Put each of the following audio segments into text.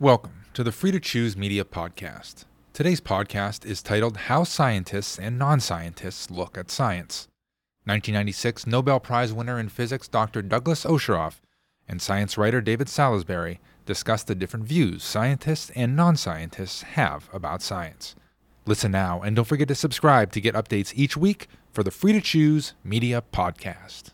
Welcome to the Free to Choose Media Podcast. Today's podcast is titled How Scientists and Non Scientists Look at Science. 1996 Nobel Prize winner in physics Dr. Douglas Osheroff and science writer David Salisbury discuss the different views scientists and non scientists have about science. Listen now and don't forget to subscribe to get updates each week for the Free to Choose Media Podcast.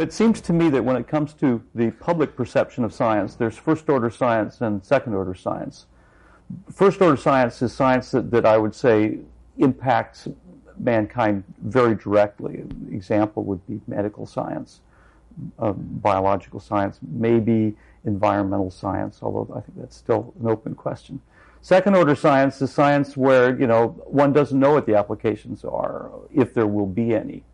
It seems to me that when it comes to the public perception of science, there's first order science and second order science. First order science is science that, that I would say impacts mankind very directly. An example would be medical science, uh, biological science, maybe environmental science, although I think that's still an open question. Second order science is science where, you know, one doesn't know what the applications are, if there will be any.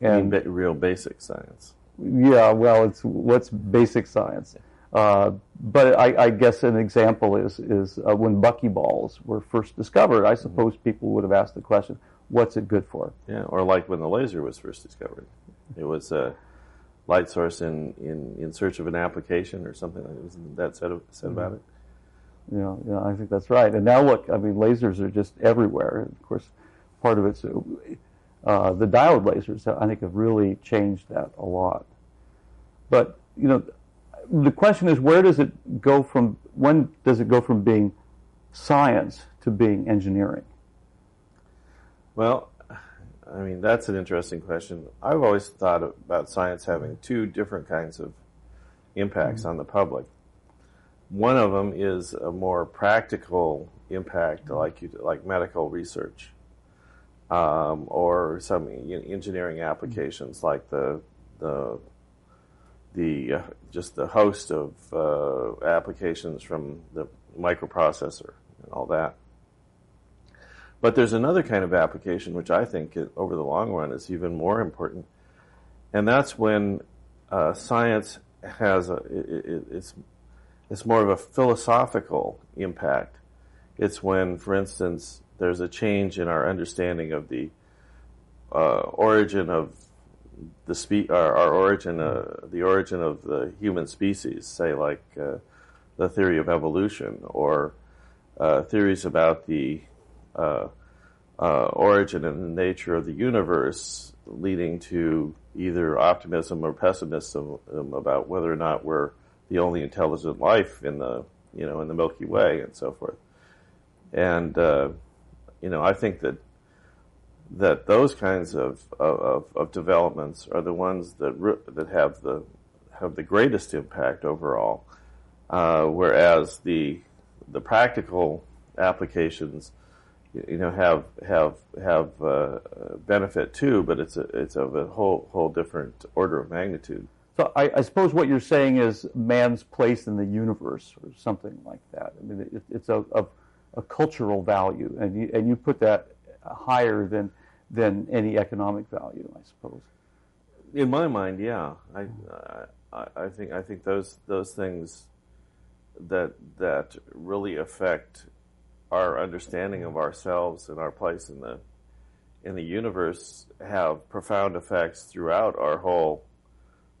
And ba- real basic science. Yeah, well, it's what's basic science. Uh, but I, I, guess an example is is uh, when buckyballs were first discovered. I suppose mm-hmm. people would have asked the question, "What's it good for?" Yeah, or like when the laser was first discovered, it was a light source in, in, in search of an application or something. Like that. that said said mm-hmm. about it? Yeah, yeah, I think that's right. And now look, I mean, lasers are just everywhere. Of course, part of it's uh, the diode lasers, I think, have really changed that a lot. But, you know, the question is where does it go from, when does it go from being science to being engineering? Well, I mean, that's an interesting question. I've always thought about science having two different kinds of impacts mm-hmm. on the public. One of them is a more practical impact, like you, like medical research um, or some engineering applications like the the the uh, just the host of uh, applications from the microprocessor and all that. But there's another kind of application which I think over the long run is even more important, and that's when uh, science has a it, it, it's it's more of a philosophical impact. It's when, for instance, there's a change in our understanding of the uh, origin of the spe- our, our origin, uh, the origin of the human species, say like uh, the theory of evolution or uh, theories about the uh, uh, origin and nature of the universe, leading to either optimism or pessimism about whether or not we're the only intelligent life in the you know in the Milky Way and so forth. And you know, I think that that those kinds of, of, of developments are the ones that that have the have the greatest impact overall, uh, whereas the the practical applications, you know, have have have uh, benefit too, but it's a, it's of a whole whole different order of magnitude. So I, I, suppose what you're saying is man's place in the universe, or something like that. I mean, it, it's a, a a cultural value, and you, and you put that higher than than any economic value, I suppose. In my mind, yeah, I, I, I think I think those those things that that really affect our understanding of ourselves and our place in the in the universe have profound effects throughout our whole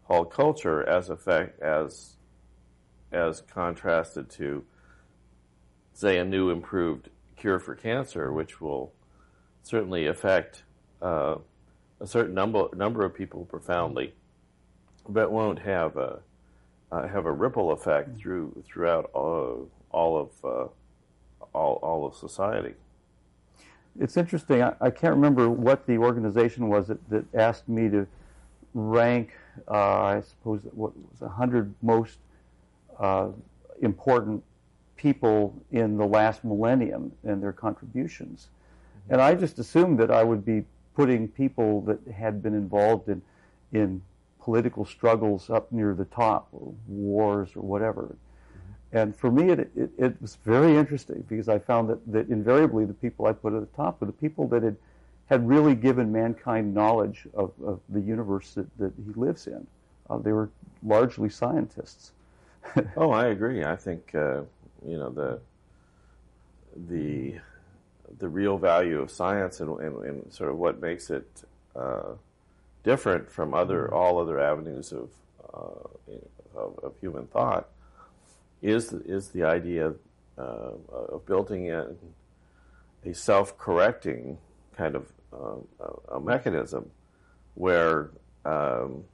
whole culture as effect as as contrasted to say, a new improved cure for cancer, which will certainly affect uh, a certain number number of people profoundly, but won't have a uh, have a ripple effect through throughout all, all of uh, all all of society. It's interesting. I, I, can't remember what the organization was that, that asked me to rank. Uh, I suppose what was hundred most uh, important people in the last millennium and their contributions. Mm-hmm. And I just assumed that I would be putting people that had been involved in, in political struggles up near the top, or wars or whatever. Mm-hmm. And for me, it, it, it, was very interesting because I found that, that invariably the people I put at the top were the people that had, had really given mankind knowledge of, of the universe that, that he lives in. Uh, they were largely scientists. oh, I agree. I think uh, you know the the the real value of science and, and, and sort of what makes it uh, different from other mm-hmm. all other avenues of, uh, of, of human thought is is the idea uh, of building in a self-correcting kind of uh, a mechanism where um,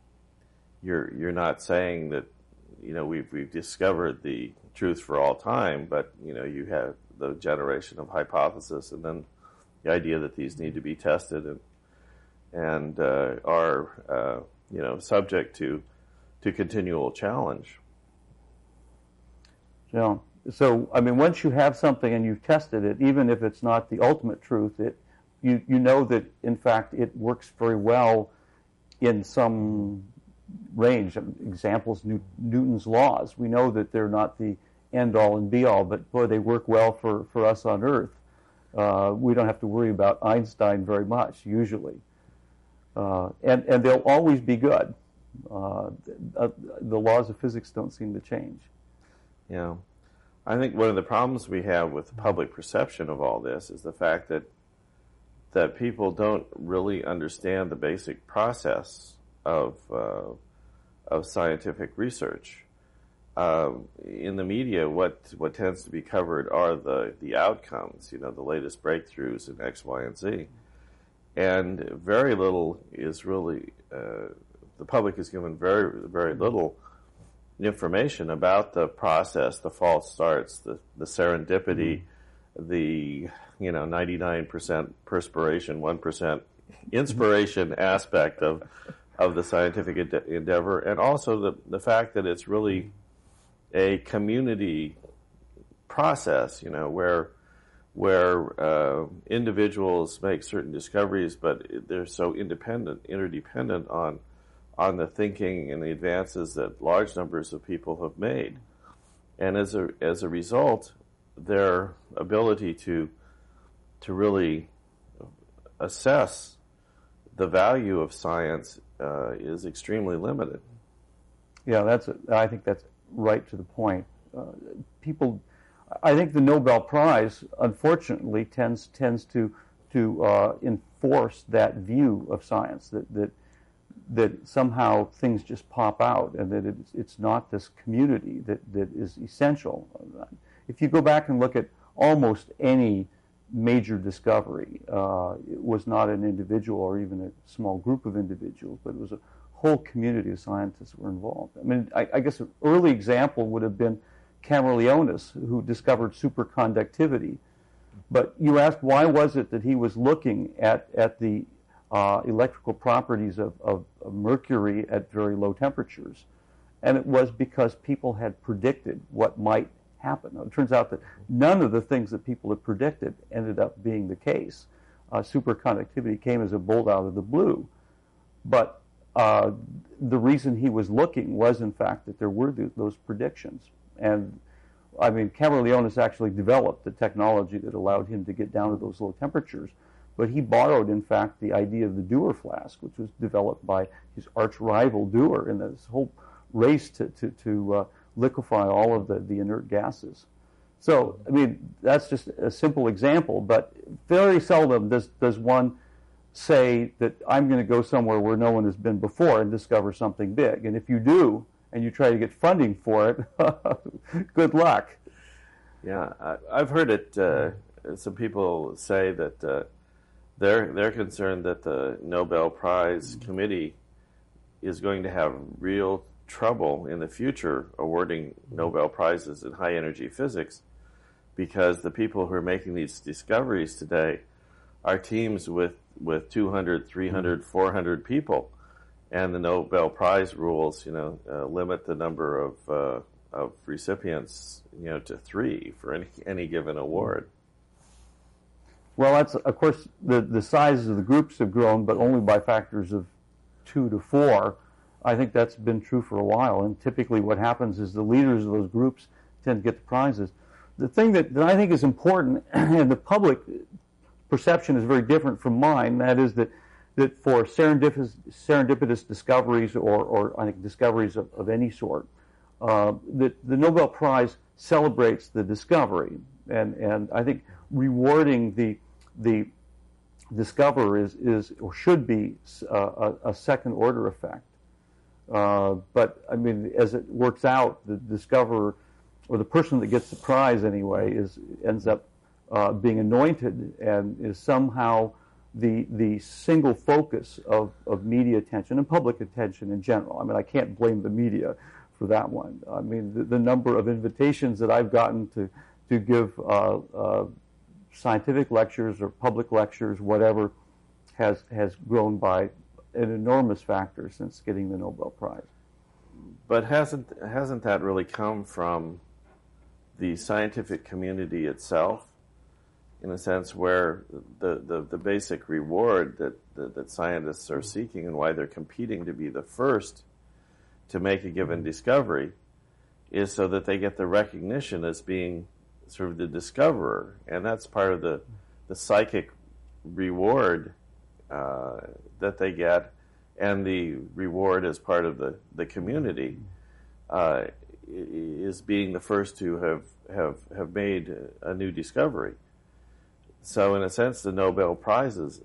you're you're not saying that you know we've we've discovered the truth for all time, but you know you have the generation of hypothesis, and then the idea that these need to be tested and and uh, are uh, you know subject to to continual challenge. Yeah. So I mean, once you have something and you've tested it, even if it's not the ultimate truth, it you you know that in fact it works very well in some range. Examples, Newton's laws. We know that they're not the end all and be all, but boy, they work well for, for us on Earth. Uh, we don't have to worry about Einstein very much, usually. Uh, and, and they'll always be good. Uh, the laws of physics don't seem to change. Yeah. I think one of the problems we have with public perception of all this is the fact that that people don't really understand the basic process of uh, of scientific research. Um, in the media, what what tends to be covered are the the outcomes, you know, the latest breakthroughs in X, Y, and Z, and very little is really uh, the public is given very very little information about the process, the false starts, the the serendipity, the you know ninety nine percent perspiration, one percent inspiration aspect of of the scientific endeavor, and also the the fact that it's really a community process, you know, where where uh, individuals make certain discoveries, but they're so independent, interdependent on on the thinking and the advances that large numbers of people have made, and as a as a result, their ability to to really assess the value of science uh, is extremely limited. Yeah, that's. A, I think that's right to the point. Uh, people, I think the Nobel Prize, unfortunately, tends tends to to uh, enforce that view of science that that that somehow things just pop out and that it's, it's not this community that, that is essential. If you go back and look at almost any major discovery, uh, it was not an individual or even a small group of individuals, but it was a whole community of scientists were involved. I mean, I, I guess an early example would have been Kamerlingh Onnes, who discovered superconductivity. But you asked why was it that he was looking at, at the uh, electrical properties of, of, of, mercury at very low temperatures? And it was because people had predicted what might happen. It turns out that none of the things that people had predicted ended up being the case. Uh, superconductivity came as a bolt out of the blue. But uh, the reason he was looking was, in fact, that there were th- those predictions. And I mean, Kamerlingh Onnes actually developed the technology that allowed him to get down to those low temperatures. But he borrowed, in fact, the idea of the Dewar flask, which was developed by his arch rival Dewar in this whole race to, to, to uh, liquefy all of the, the inert gases. So, I mean, that's just a simple example, but very seldom does, does one say that I'm going to go somewhere where no one has been before and discover something big. And if you do, and you try to get funding for it, good luck. Yeah, I, have heard it. Uh, some people say that uh, they're they're concerned that the Nobel Prize Committee is going to have real trouble in the future awarding Nobel prizes in high energy physics because the people who are making these discoveries today are teams with with 200, 300, 400 people, and the Nobel Prize rules, you know, uh, limit the number of uh, of recipients, you know, to three for any any given award. Well, that's of course the the sizes of the groups have grown, but only by factors of two to four. I think that's been true for a while, and typically what happens is the leaders of those groups tend to get the prizes. The thing that, that I think is important, and the public perception is very different from mine. That is that that for serendipitous, serendipitous discoveries or, or I think discoveries of, of any sort, uh, that the Nobel Prize celebrates the discovery, and and I think rewarding the the discoverer is is or should be a, a second order effect. Uh, but I mean, as it works out, the discoverer or the person that gets the prize anyway, is ends up uh, being anointed and is somehow the the single focus of, of media attention and public attention in general. I mean, I can't blame the media for that one. I mean, the, the number of invitations that I've gotten to to give uh, uh, scientific lectures or public lectures, whatever, has has grown by an enormous factor since getting the Nobel Prize. But hasn't hasn't that really come from the scientific community itself? in a sense where the, the, the basic reward that, that, that, scientists are seeking and why they're competing to be the first to make a given discovery is so that they get the recognition as being sort of the discoverer. And that's part of the, the psychic reward uh, that they get and the reward as part of the, the community uh, is being the first to have, have, have made a new discovery. So, in a sense, the Nobel Prizes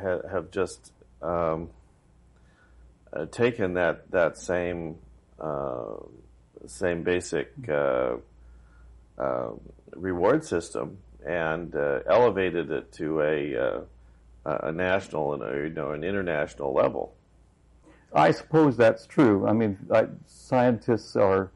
ha- have just um, uh, taken that that same uh, same basic uh, reward system and uh, elevated it to a uh, a national and a, you know an international level. I suppose that's true. I mean, I, scientists are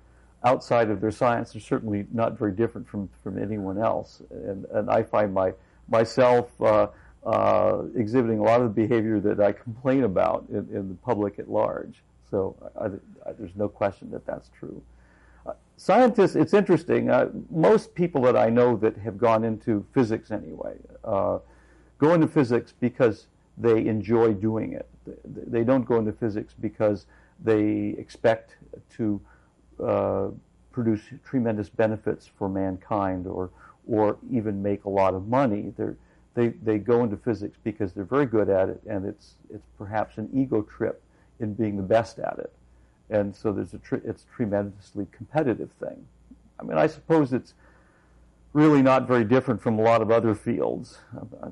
outside of their science are certainly not very different from, from anyone else, and and I find my myself uh, uh, exhibiting a lot of the behavior that I complain about in, in the public at large. So I, I, there's no question that that's true. Uh, scientists, it's interesting. Uh, most people that I know that have gone into physics anyway uh, go into physics because they enjoy doing it. They, they don't go into physics because they expect to uh, produce tremendous benefits for mankind or or even make a lot of money. They're, they they go into physics because they're very good at it, and it's it's perhaps an ego trip in being the best at it, and so there's a tr- it's a tremendously competitive thing. I mean, I suppose it's really not very different from a lot of other fields. Uh,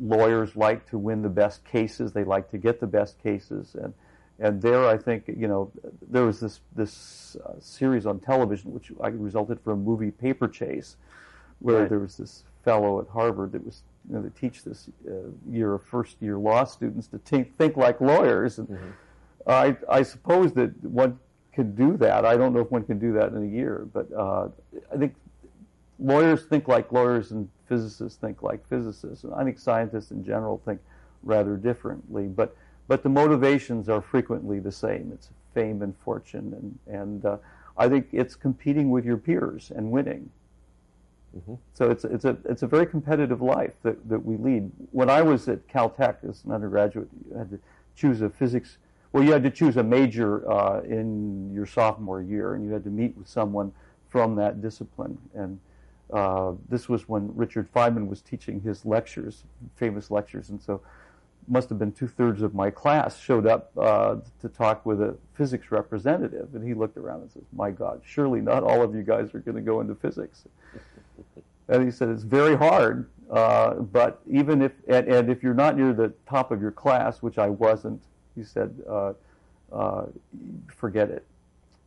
lawyers like to win the best cases; they like to get the best cases, and and there, I think you know there was this this uh, series on television which I resulted from a movie Paper Chase where right. there was this fellow at Harvard that was you know, to teach this uh, year of first year law students to think, think like lawyers. And mm-hmm. I, I suppose that one can do that. I don't know if one can do that in a year, but uh, I think lawyers think like lawyers and physicists think like physicists. And I think scientists in general think rather differently. But, but the motivations are frequently the same. It's fame and fortune. And, and uh, I think it's competing with your peers and winning. Mm-hmm. So it's it's a it's a very competitive life that, that we lead. When I was at Caltech as an undergraduate, you had to choose a physics. Well, you had to choose a major uh, in your sophomore year, and you had to meet with someone from that discipline. And uh, this was when Richard Feynman was teaching his lectures, famous lectures, and so must have been two thirds of my class showed up uh, to talk with a physics representative, and he looked around and says, "My God, surely not all of you guys are going to go into physics." And he said it's very hard, uh, but even if and, and, if you're not near the top of your class, which I wasn't, he said, uh, uh, forget it.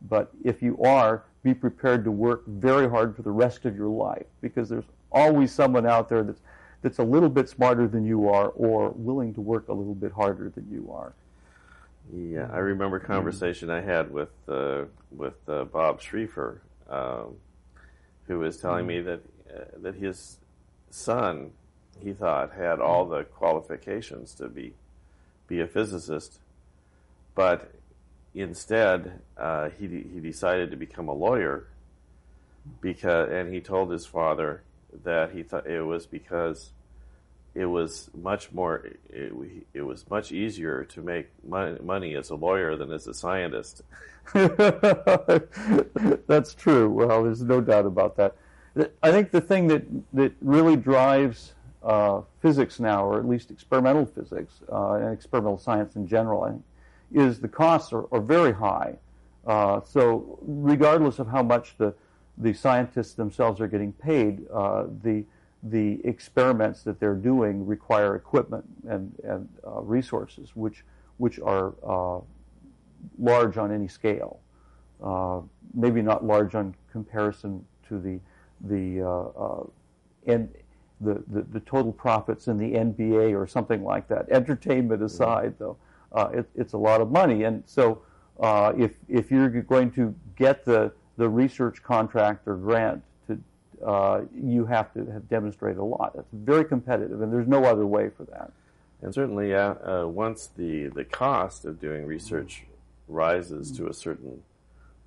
But if you are, be prepared to work very hard for the rest of your life because there's always someone out there that's that's a little bit smarter than you are or willing to work a little bit harder than you are. Yeah, I remember a conversation I had with uh, with uh, Bob Schrieffer, um, who was telling me that uh, that his son, he thought, had all the qualifications to be be a physicist, but instead uh, he he decided to become a lawyer because and he told his father that he thought it was because it was much more it, it was much easier to make money, money as a lawyer than as a scientist. That's true. Well there's no doubt about that. I think the thing that, that really drives uh, physics now, or at least experimental physics uh, and experimental science in general, I think, is the costs are, are very high. Uh, so regardless of how much the, the scientists themselves are getting paid, uh, the, the experiments that they're doing require equipment and, and uh, resources, which, which are uh, large on any scale. maybe not large on comparison to the the uh, uh, and the, the, the total profits in the NBA or something like that. Entertainment aside, though, uh, it, it's a lot of money, and so uh, if if you're going to get the the research contract or grant to uh, you have to have demonstrated a lot. It's very competitive, and there's no other way for that. And certainly, uh, once the, the cost of doing research rises to a certain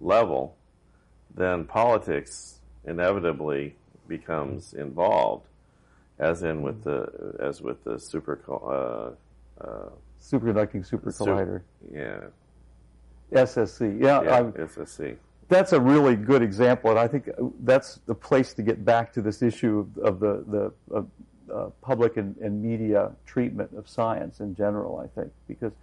level, then politics inevitably becomes involved, as in with the as with the super uh, uh, superconducting super collider. yeah, SSC. Yeah, yeah I'm- SSC. that's a really good example, and I think that's the place to get back to this issue of, of the the of, uh, public and, and media treatment of science in general. I think because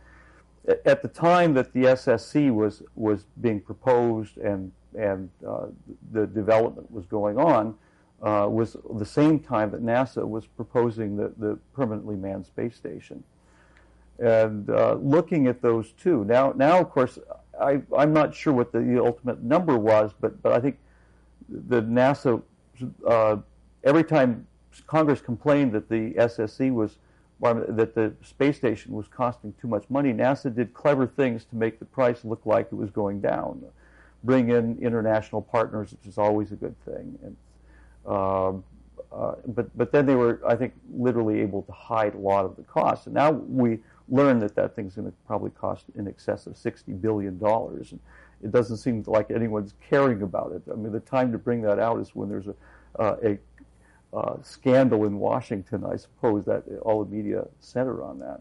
at the time that the SSC was was being proposed and and uh, the development was going on uh, was the same time that NASA was proposing the, the permanently manned space station and uh, looking at those two. Now now of course I, I'm not sure what the, ultimate number was but but I think the NASA uh, every time Congress complained that the SSC was well, that the space station was costing too much money NASA did clever things to make the price look like it was going down. Bring in international partners which is always a good thing. And um, uh, but but then they were, I think, literally able to hide a lot of the costs. And now we learn that that thing's going to probably cost in excess of sixty billion dollars. And it doesn't seem like anyone's caring about it. I mean, the time to bring that out is when there's a uh, a uh, scandal in Washington, I suppose that all the media center on that.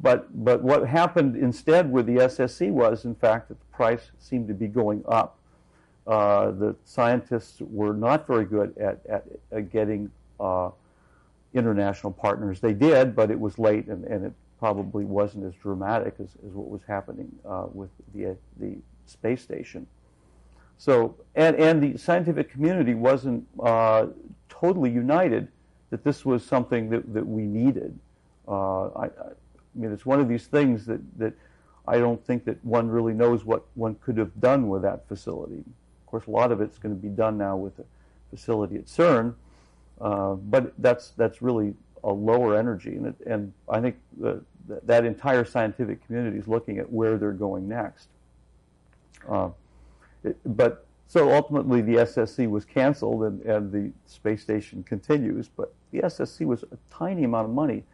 But but what happened instead with the SSC was, in fact, that the price seemed to be going up uh, the scientists were not very good at, at, at getting uh, international partners. They did, but it was late and, and it probably wasn't as dramatic as, as what was happening uh, with the, the space station. So, and, and the scientific community wasn't uh, totally united that this was something that, that we needed. Uh, I, I mean, it's one of these things that, that I don't think that one really knows what one could have done with that facility. Of course, a lot of it's going to be done now with the facility at CERN, uh, but that's that's really a lower energy, and it, and I think the, that entire scientific community is looking at where they're going next. Uh, it, but so ultimately, the SSC was canceled, and, and the space station continues. But the SSC was a tiny amount of money.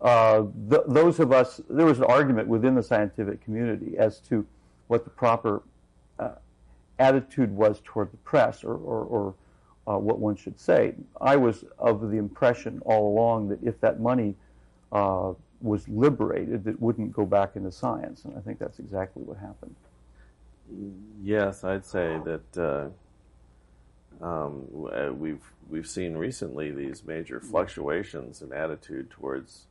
Uh, th- those of us, there was an argument within the scientific community as to what the proper uh, attitude was toward the press or, or, or uh, what one should say. I was of the impression all along that if that money uh, was liberated, it wouldn't go back into science, and I think that's exactly what happened. Yes, I'd say that uh, um, uh, we've we've seen recently these major fluctuations in attitude towards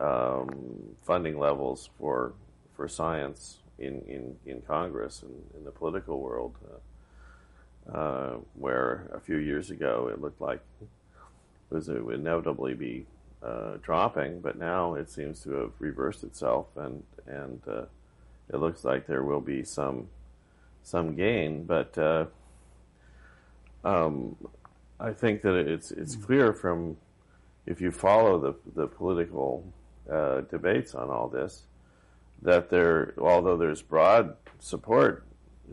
um, funding levels for for science in, in, in Congress and in the political world, uh, uh, where a few years ago it looked like it was it would inevitably be uh, dropping, but now it seems to have reversed itself, and and uh, it looks like there will be some some gain, but uh, um, I think that it's it's clear from if you follow the the political uh, debates on all this that there, although there's broad support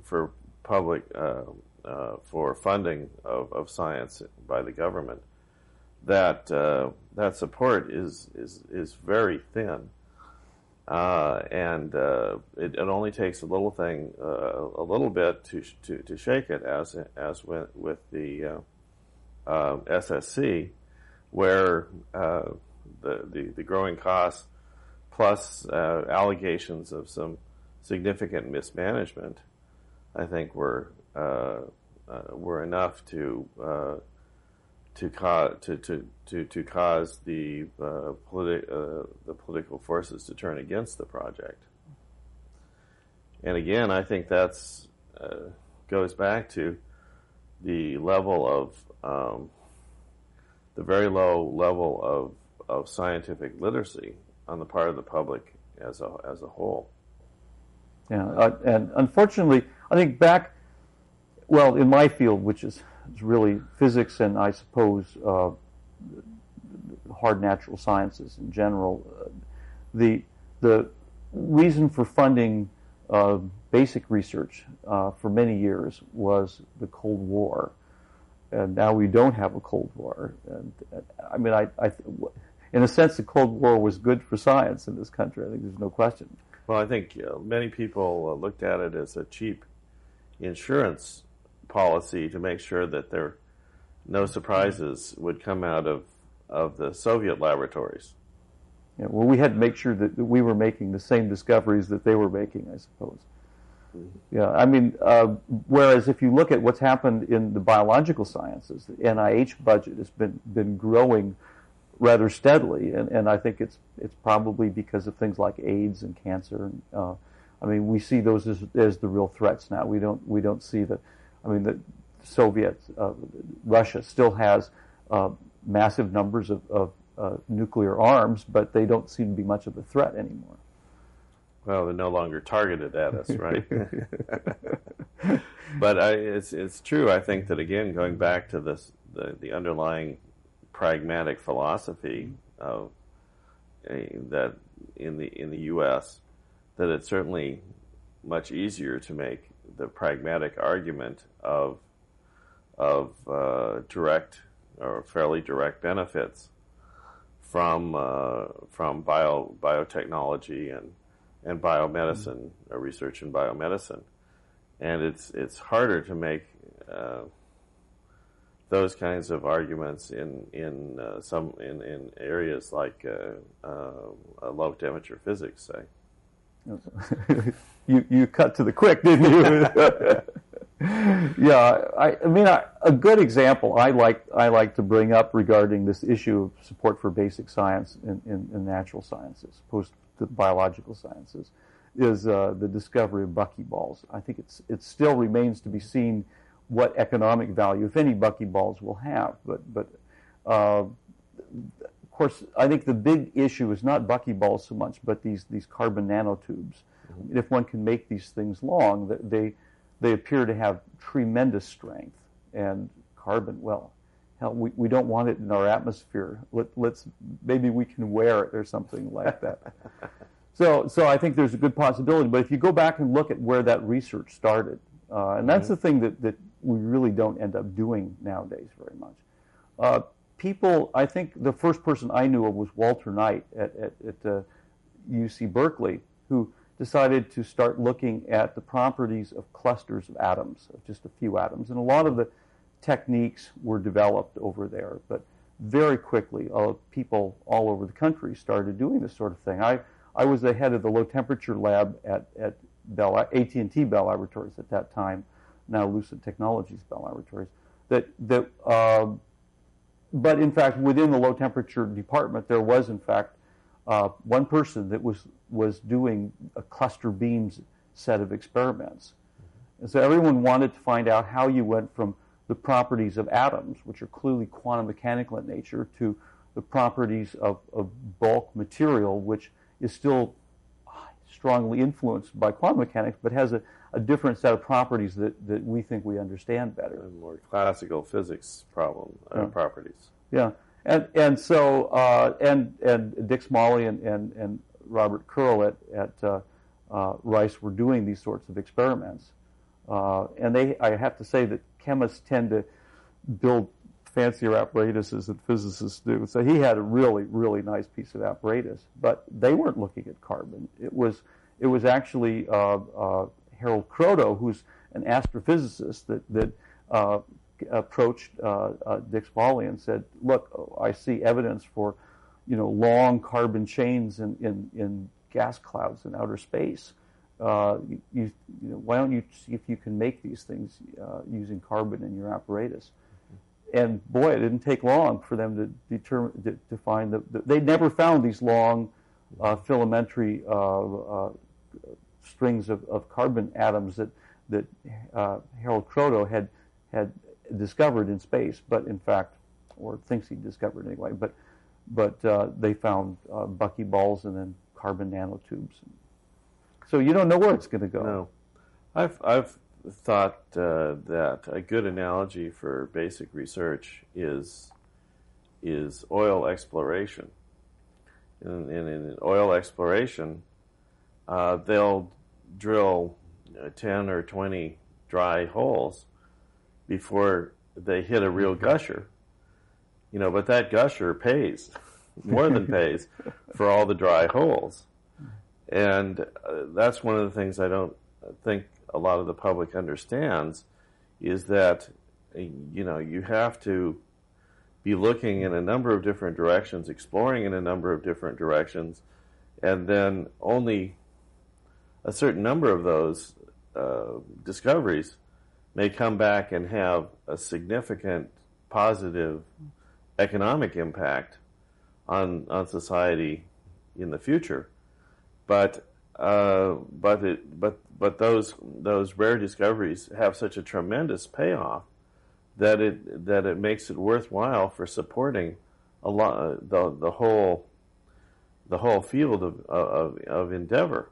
for public uh, uh, for funding of, of science by the government, that uh, that support is is is very thin, uh, and uh, it, it, only takes a little thing, uh, a little bit to, to to shake it, as as with with the SSC, where the, the the growing costs plus uh, allegations of some significant mismanagement, I think were uh, uh, Uh, uh, were enough to uh, to, cause to, to, to, to cause the politi- the political forces to turn against the project. And again, I think that's goes back to the level of um, the very low level of, of scientific literacy on the part of the public as a as a whole. Yeah, uh, and unfortunately, I think back, well, in my field, which is It's really physics and I suppose uh, hard natural sciences in general. Uh, the the reason for funding uh, basic research uh, for many years was the Cold War, and now we don't have a Cold War. And, I mean, I, I, in a sense, the Cold War was good for science in this country. I think there's no question. Well, I think uh, many people uh, looked at it as a cheap insurance policy to make sure that there no surprises would come out of of the Soviet laboratories. Yeah, well, we had to make sure that we were making the same discoveries that they were making, I suppose. Mm-hmm. Yeah, I mean, uh, whereas if you look at what's happened in the biological sciences, the NIH budget has been been growing rather steadily, and, and I think it's it's probably because of things like AIDS and cancer. And, uh, I mean, we see those as, as the real threats now. We don't we don't see that. I mean, the Soviet uh, Russia still has uh, massive numbers of, of uh, nuclear arms, but they don't seem to be much of a threat anymore. Well, they're no longer targeted at us, right? but I, it's it's true. I think that again, going back to this, the the underlying pragmatic philosophy of uh, that in the in the U.S. that it's certainly much easier to make the pragmatic argument of of uh, direct or fairly direct benefits from uh, from bio biotechnology and and biomedicine mm-hmm. research in biomedicine, and it's it's harder to make uh, those kinds of arguments in in uh, some in, in areas like uh, uh, low temperature physics, say. you you cut to the quick, didn't you? yeah, I, I mean, I, a good example I like I like to bring up regarding this issue of support for basic science in, in, in natural sciences, post biological sciences, is uh, the discovery of buckyballs. I think it's it still remains to be seen what economic value, if any, buckyballs will have. But, but uh, of course, I think the big issue is not buckyballs so much, but these, these carbon nanotubes. If one can make these things long, they, they appear to have tremendous strength. And carbon, well, hell, we, we don't want it in our atmosphere. Let, let's maybe we can wear it or something like that. so, so I think there's a good possibility. But if you go back and look at where that research started, uh, and that's mm-hmm. the thing that, that we really don't end up doing nowadays very much. Uh, people, I think the first person I knew of was Walter Knight at, at, at uh, UC Berkeley, who decided to start looking at the properties of clusters of atoms, of just a few atoms. And a lot of the techniques were developed over there, but very quickly, uh, people all over the country started doing this sort of thing. I, I was the head of the low temperature lab at, at Bell, AT&T Bell Laboratories at that time, now Lucent Technologies Bell Laboratories, that, that uh, but in fact, within the low temperature department, there was in fact uh, one person that was, was doing a cluster beams set of experiments. Mm-hmm. And so everyone wanted to find out how you went from the properties of atoms, which are clearly quantum mechanical in nature, to the properties of, of bulk material, which is still strongly influenced by quantum mechanics, but has a, a different set of properties that, that we think we understand better. And more classical physics problem uh, yeah. properties. Yeah, and and so uh, and and Dick Smalley and and, and Robert Curl at at uh, uh Rice were doing these sorts of experiments, uh, and they I have to say that chemists tend to build fancier apparatuses than physicists do. So he had a really, really nice piece of apparatus, but they weren't looking at carbon. It was, it was actually uh, uh, Harold Kroto, who's an astrophysicist, that, that approached uh, uh, and said, "Look, I see evidence for, you know, long carbon chains in, in, in gas clouds in outer space. Uh, you, you, know, why don't you see if you can make these things using carbon in your apparatus?" and boy, it didn't take long for them to determine to, to find that the, they never found these long uh, filamentary uh, uh, strings of, of, carbon atoms that that uh, Harold Kroto had had discovered in space, but in fact, or thinks he discovered anyway. But but uh, they found uh, buckyballs and then carbon nanotubes. So you don't know where it's going to go. No, I've I've thought uh, that a good analogy for basic research is is oil exploration. In, in, in oil exploration, uh, they'll drill 10 or 20 dry holes before they hit a real gusher. You know, but that gusher pays more than pays for all the dry holes. And uh, that's one of the things I don't think a lot of the public understands is that, you know, you have to be looking in a number of different directions, exploring in a number of different directions, and then only a certain number of those uh, discoveries may come back and have a significant positive economic impact on on society in the future. But uh, but it, but but those those rare discoveries have such a tremendous payoff that it that it makes it worthwhile for supporting a lot the the whole the whole field of of, of endeavor.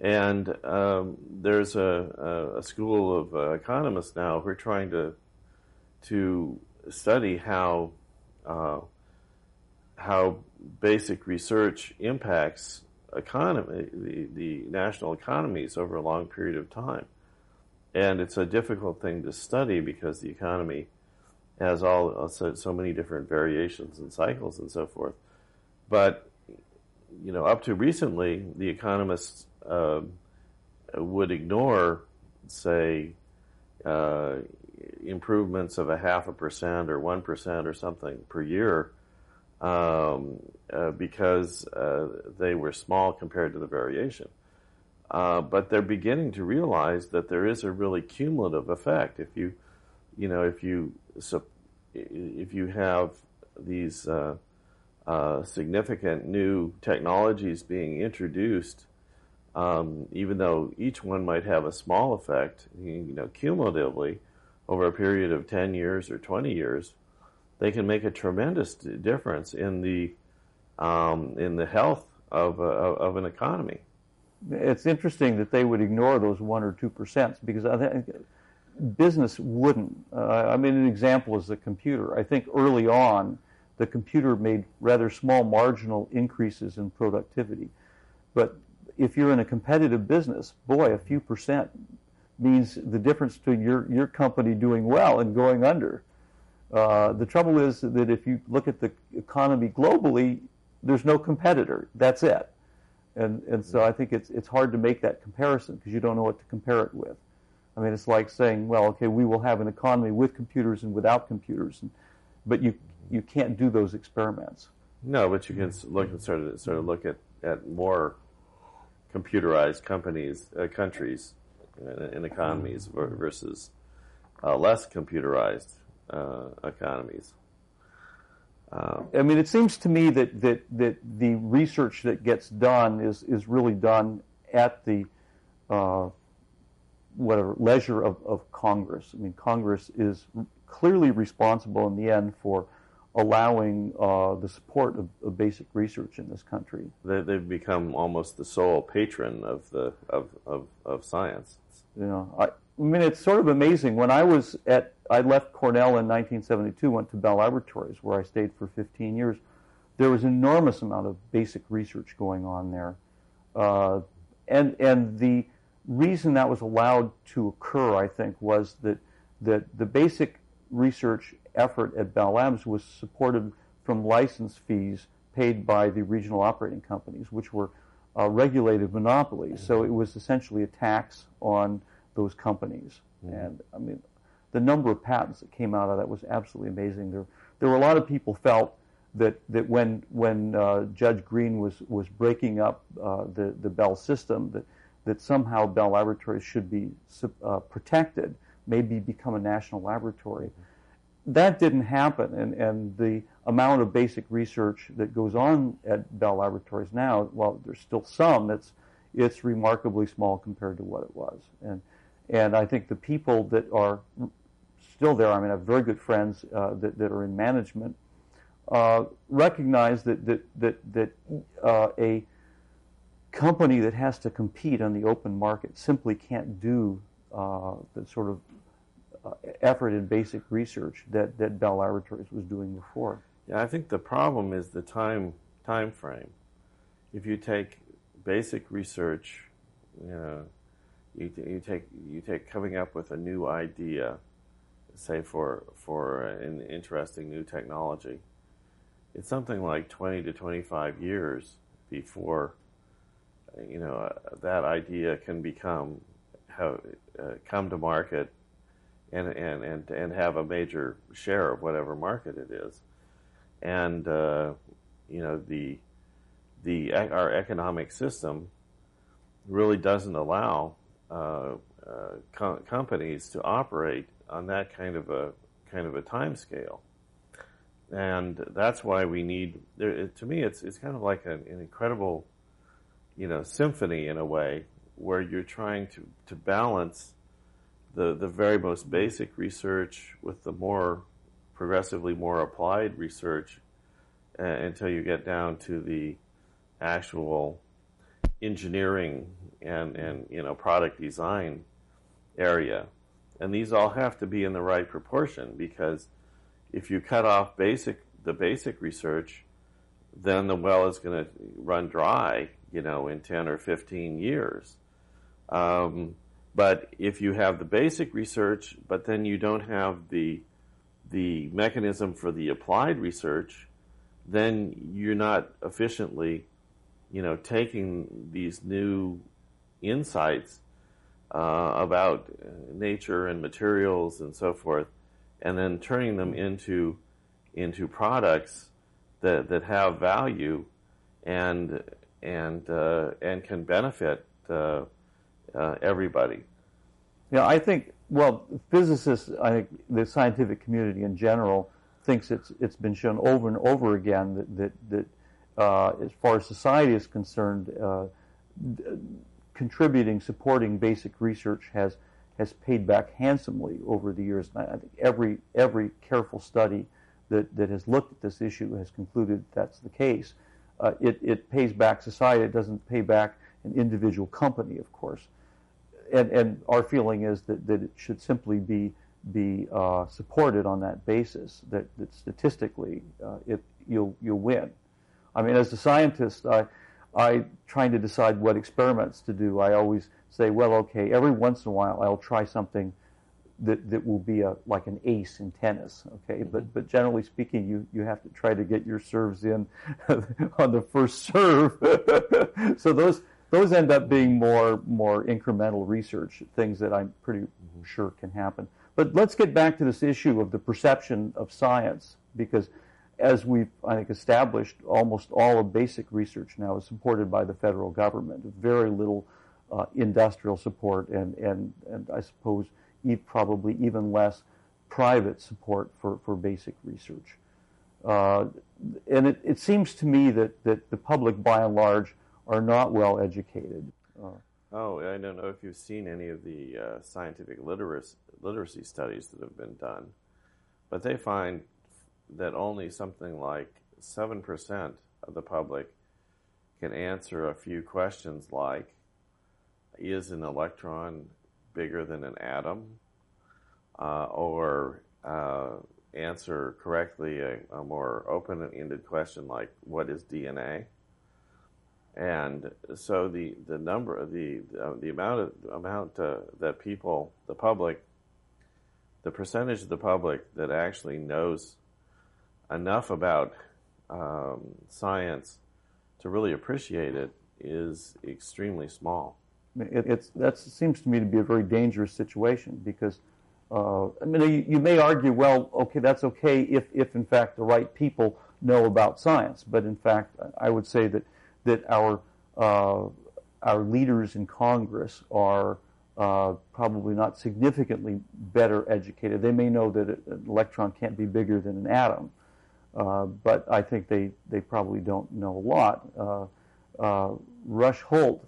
And um, there's a, a, school of uh, economists now who are trying to to study how uh, how basic research impacts economy, the, the national economies over a long period of time. And it's a difficult thing to study because the economy has all so, so many different variations and cycles and so forth. But you know, up to recently, the economists uh, would ignore, say, uh, improvements of a half a percent or one percent or something per year um, uh, because uh, they were small compared to the variation. Uh, but they're beginning to realize that there is a really cumulative effect. If you, you know, if you if you have these uh, uh, significant new technologies being introduced, um, even though each one might have a small effect, you know, cumulatively over a period of 10 years or 20 years, they can make a tremendous difference in the um, in the health of, uh, of an economy. It's interesting that they would ignore those one or two percent because I think business wouldn't. Uh, I mean, an example is the computer. I think early on, the computer made rather small marginal increases in productivity, but if you're in a competitive business, boy, a few percent means the difference between your your company doing well and going under. Uh, the trouble is that if you look at the economy globally, there's no competitor. That's it. And, and so I think it's, it's hard to make that comparison because you don't know what to compare it with. I mean, it's like saying, well, okay, we will have an economy with computers and without computers, and, but you, you can't do those experiments. No, but you can look and sort of, sort of look at, at more computerized companies, uh, countries, and economies versus uh, less computerized uh, economies. Um, I mean, it seems to me that, that, that the research that gets done is, is really done at the uh, whatever leisure of, of Congress. I mean, Congress is clearly responsible in the end for allowing uh, the support of, of, basic research in this country. They, have become almost the sole patron of the of, of, of science. You know, I, I mean, it's sort of amazing. When I was at, I left Cornell in 1972, went to Bell Laboratories, where I stayed for 15 years. There was an enormous amount of basic research going on there, uh, and and the reason that was allowed to occur, I think, was that that the basic research effort at Bell Labs was supported from license fees paid by the regional operating companies, which were uh, regulated monopolies. So it was essentially a tax on those companies. Mm-hmm. And I mean, the number of patents that came out of that was absolutely amazing. There, there were a lot of people felt that that when when uh, Judge Greene was was breaking up uh, the the Bell system, that that somehow Bell Laboratories should be uh, protected, maybe become a national laboratory. Mm-hmm. That didn't happen, and and the amount of basic research that goes on at Bell Laboratories now, well, there's still some. It's it's remarkably small compared to what it was, and and I think the people that are still there, I mean, I have very good friends uh, that, that are in management, uh, recognize that, that, that, that uh, a company that has to compete on the open market simply can't do uh, the sort of effort in basic research that, that Bell Laboratories was doing before. Yeah, I think the problem is the time time frame. If you take basic research, you know, you, you take you take coming up with a new idea, say for for an interesting new technology, it's something like twenty to twenty five years before you know uh, that idea can become have, uh, come to market and, and, and, and have a major share of whatever market it is. And, uh, you know, the, the, our economic system really doesn't allow uh, uh, com- companies to operate on that kind of a kind of a time scale. And that's why we need. There, to me, it's it's kind of like an, an incredible, you know, symphony in a way where you're trying to, to balance the, the very most basic research with the more progressively more applied research uh, until you get down to the actual engineering and, and you know product design area. And these all have to be in the right proportion because if you cut off basic the basic research, then the well is going to run dry, you know, in 10 or 15 years. Um, but if you have the basic research, but then you don't have the the mechanism for the applied research, then you're not efficiently, you know, taking these new insights uh, about nature and materials and so forth, and then turning them into into products that that have value and and uh, and can benefit. Uh, uh, everybody. Yeah, I think. Well, physicists, I think the scientific community in general thinks it's it's been shown over and over again that that, that uh, as far as society is concerned, uh, contributing, supporting basic research has has paid back handsomely over the years. And I, I think every every careful study that, that has looked at this issue has concluded that's the case. Uh, it, it pays back society. It doesn't pay back an individual company, of course and, and our feeling is that, that it should simply be be uh, supported on that basis. That, that statistically, uh, it, you'll you'll win. I mean, as a scientist, I I trying to decide what experiments to do. I always say, well, okay, every once in a while, I'll try something that, that will be a like an ace in tennis. Okay, mm-hmm. but but generally speaking, you you have to try to get your serves in on the first serve. so those those end up being more more incremental research things that I'm pretty mm-hmm. sure can happen. But let's get back to this issue of the perception of science because as we've I think established, almost all of basic research now is supported by the federal government. Very little uh, industrial support and and and I suppose probably even less private support for, for basic research. Uh, and it, it seems to me that, that the public, by and large, are not well educated. Uh, oh, I don't know if you've seen any of the uh, scientific literacy, literacy studies that have been done, but they find that only something like 7% of the public can answer a few questions like Is an electron bigger than an atom? Uh, or uh, answer correctly a, a more open ended question like What is DNA? And so the, the number of the uh, the amount of amount uh, that people the public the percentage of the public that actually knows enough about um, science to really appreciate it is extremely small. It that seems to me to be a very dangerous situation because uh, I mean you, you, may argue, well, okay, that's okay if if in fact the right people know about science, but in fact I would say that that our uh, our leaders in Congress are uh, probably not significantly better educated. They may know that an electron can't be bigger than an atom, uh, but I think they, they probably don't know a lot. Uh, uh, Rush Holt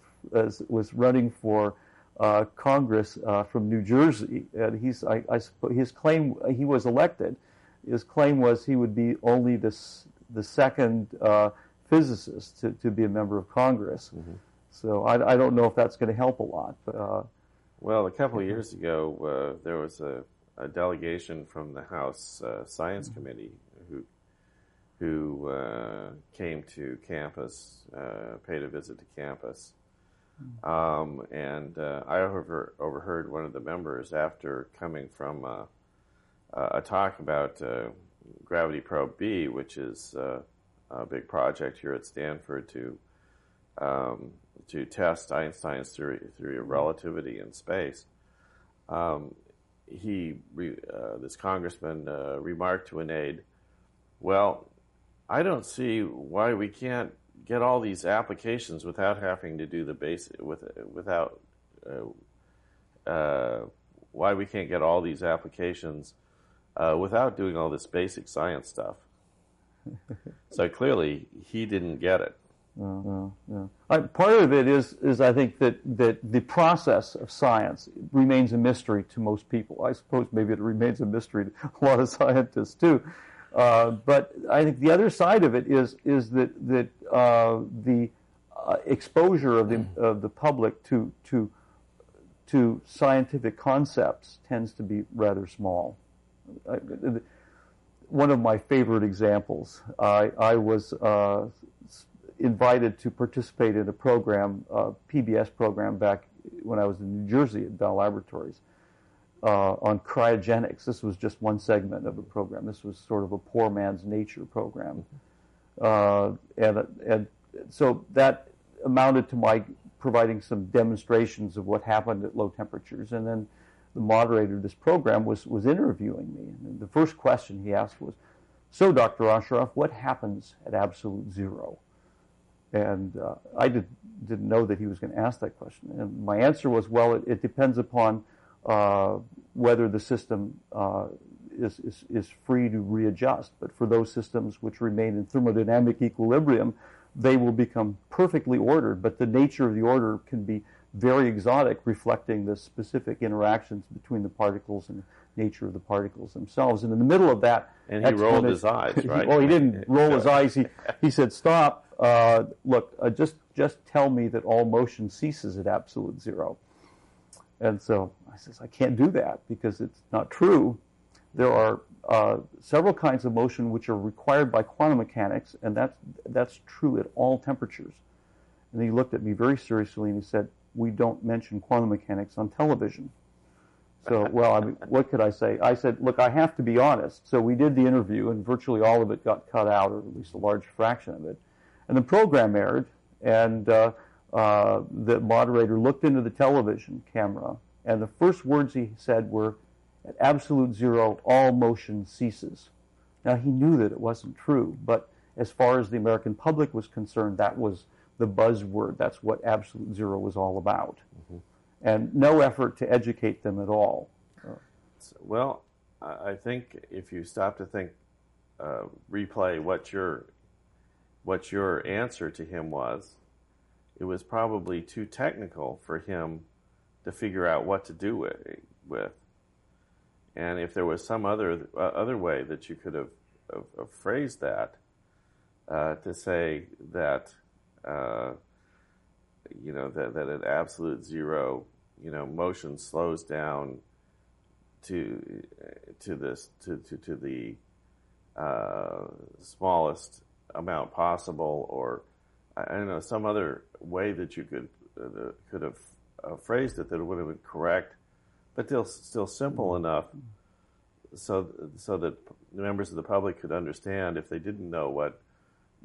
was running for uh, Congress from New Jersey, and he's I, I his claim he was elected. His claim was he would be only the the second physicist to, to be a member of Congress. Mm-hmm. So I, I, don't know if that's going to help a lot. But, uh, Well, a couple of years ago, uh, there was a, a, delegation from the House uh, Science mm-hmm. Committee who who uh, came to campus, uh, paid a visit to campus, mm-hmm. um, and uh, I over, overheard one of the members after coming from a, a talk about uh, Gravity Probe B, which is a big project here at Stanford to um, to test Einstein's theory, theory of relativity in space. Um, he, uh, this congressman, uh, remarked to an aide, "Well, I don't see why we can't get all these applications without having to do the basic with without uh, uh, why we can't get all these applications uh, without doing all this basic science stuff." so clearly, he didn't get it. Uh, yeah. Uh, part of it is, is I think that, that the process of science remains a mystery to most people. I suppose maybe it remains a mystery to a lot of scientists too. Uh, but I think the other side of it is is that that uh, the uh, exposure of the of the public to to to scientific concepts tends to be rather small. One of my favorite examples, I, I was uh, invited to participate in a program, uh, PBS program back when I was in New Jersey at Bell Laboratories uh, on cryogenics. This was just one segment of a program. This was sort of a poor man's nature program. Uh, and, and so that amounted to my providing some demonstrations of what happened at low temperatures. And then the moderator of this program was, was interviewing me. And the first question he asked was, so, Dr. Osheroff, what happens at absolute zero? And uh, I did, didn't know that he was going to ask that question. And my answer was, well, it, it depends upon uh, whether the system uh, is, is, is free to readjust. But for those systems which remain in thermodynamic equilibrium, they will become perfectly ordered. But the nature of the order can be very exotic, reflecting the specific interactions between the particles and nature of the particles themselves. And in the middle of that, and he rolled his eyes, right? well, he didn't roll his eyes. He he said, "Stop! Uh, look, uh, just just tell me that all motion ceases at absolute zero." And so I says, "I can't do that because it's not true. There are uh, several kinds of motion which are required by quantum mechanics, and that's that's true at all temperatures." And he looked at me very seriously and he said, we don't mention quantum mechanics on television. So, well, I mean, what could I say? I said, look, I have to be honest. So we did the interview, and virtually all of it got cut out, or at least a large fraction of it. And the program aired, and uh, uh, the moderator looked into the television camera, and the first words he said were, at absolute zero, all motion ceases. Now, he knew that it wasn't true, but as far as the American public was concerned, that was the buzzword. That's what absolute zero was all about. Mm-hmm. And no effort to educate them at all. Well, I think if you stop to think, uh, replay what your what your answer to him was, it was probably too technical for him to figure out what to do with. with. And if there was some other uh, other way that you could have, have, have phrased that, uh, to say that uh, you know, that, that at absolute zero, you know, motion slows down to to this to to, to the uh, smallest amount possible, or I don't know some other way that you could uh, could have uh, phrased it that would have been correct, but still still simple enough so so that members of the public could understand if they didn't know what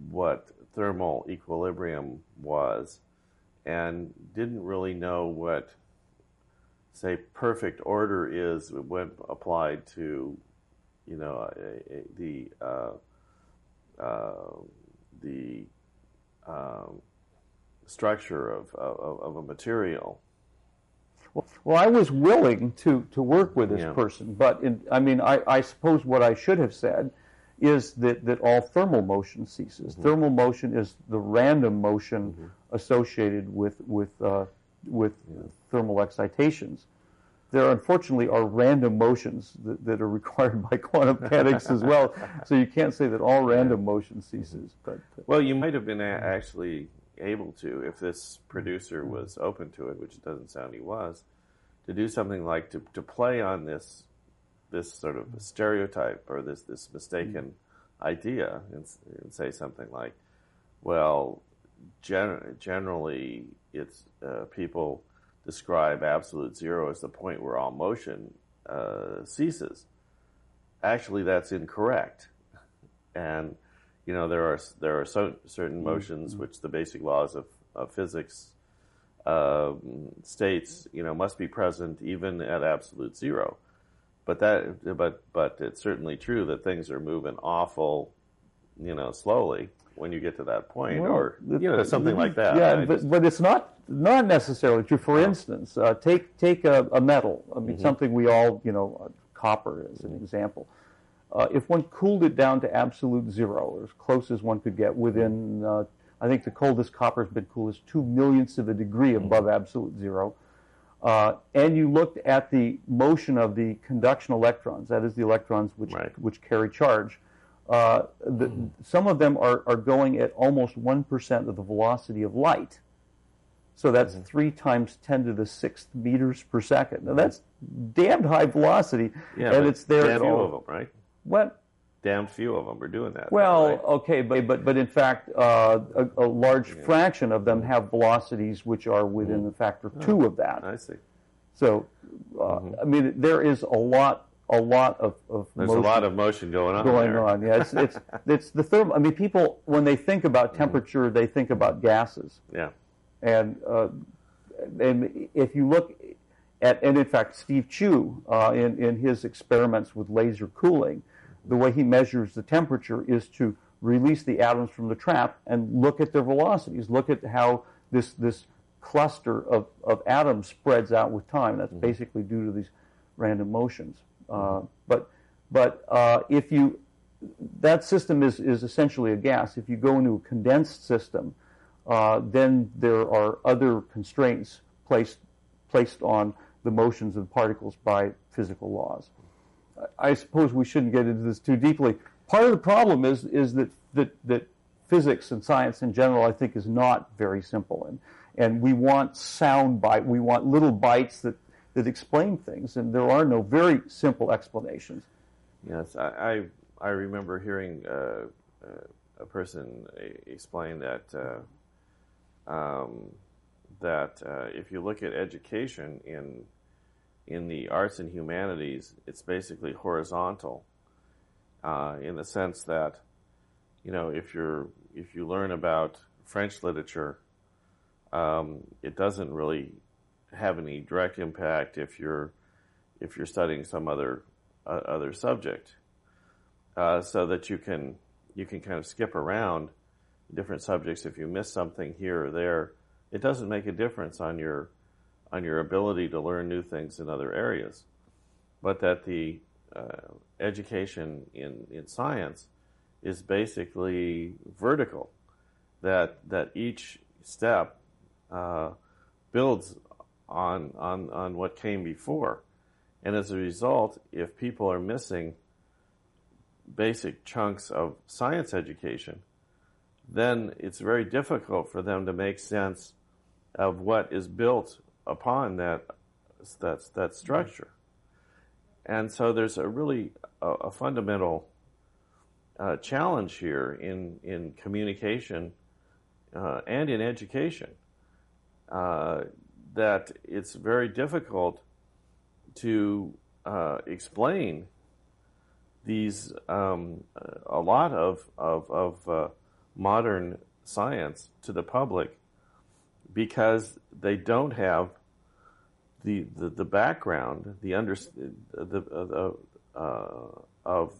what thermal equilibrium was and didn't really know what, say, perfect order is when applied to, you know, a, a, the uh, uh, the um, structure of, of, of, a material. Well, well, I was willing to, to work with this yeah. person, but in, I mean, I, I suppose what I should have said is that, that all thermal motion ceases. Mm-hmm. Thermal motion is the random motion mm-hmm. associated with with uh, with yeah. thermal excitations. There unfortunately are random motions that, that are required by quantum mechanics as well. So you can't say that all random motion ceases. But uh, well, you might have been a- actually able to if this producer was open to it, which it doesn't sound he was, to do something like to, to play on this this sort of stereotype or this this mistaken idea and, and say something like, well, gen- generally it's uh, people describe absolute zero as the point where all motion uh, ceases. Actually, that's incorrect, and you know there are there are so, certain motions mm-hmm. which the basic laws of, of physics um, states you know must be present even at absolute zero. But that but but it's certainly true that things are moving awful, you know, slowly when you get to that point, well, or you know something like that. Yeah, but, just, but it's not not necessarily true. For instance, uh, take take a, a, metal. I mean, mm-hmm. something we all you know, uh, copper as an example. Uh, if one cooled it down to absolute zero, or as close as one could get within, uh, I think the coldest copper has been cooled is two millionths of a degree mm-hmm. above absolute zero. Uh, and you looked at the motion of the conduction electrons, that is the electrons which, right. which carry charge, uh, the, mm. some of them are, are going at almost 1% of the velocity of light. So that's mm-hmm. 3 times 10 to the sixth meters per second. Now that's damned high velocity. Yeah, and it's there. Few of them, right? What? Damn few of them are doing that. Well, right? okay, but, but, but in fact, uh, a, a, large yeah. fraction of them have velocities which are within mm. a factor oh, two of that. I see. So, uh, mm-hmm. I mean, there is a lot a lot of, of there's a lot of motion going on going there. on yeah it's it's it's the therm i mean people when they think about mm-hmm. temperature they think about gases yeah and uh, and if you look at and in fact steve chu uh, in in his experiments with laser cooling the way he measures the temperature is to release the atoms from the trap and look at their velocities look at how this this cluster of, of atoms spreads out with time that's mm-hmm. basically due to these random motions uh, but but uh, if you that system is, is essentially a gas. If you go into a condensed system, uh, then there are other constraints placed placed on the motions of particles by physical laws. I suppose we shouldn't get into this too deeply. Part of the problem is is that that, that physics and science in general, I think, is not very simple, and and we want sound bite. We want little bites that that explain things, and there are no very simple explanations. Yes, I I, I remember hearing uh, uh, a person explain that uh, um, that uh, if you look at education in in the arts and humanities, it's basically horizontal uh, in the sense that you know if you're if you learn about French literature, um, it doesn't really have any direct impact if you're if you're studying some other uh, other subject, uh, so that you can you can kind of skip around different subjects if you miss something here or there. It doesn't make a difference on your on your ability to learn new things in other areas, but that the uh, education in in science is basically vertical. That that each step uh, builds on, on, on what came before. And as a result, if people are missing basic chunks of science education, then it's very difficult for them to make sense of what is built upon that that, that structure. And so there's a really a, a fundamental uh, challenge here in in communication uh, and in education. Uh, that it's very difficult to uh, explain these um, a lot of of, of uh, modern science to the public because they don't have the the, the background the under the uh, uh, of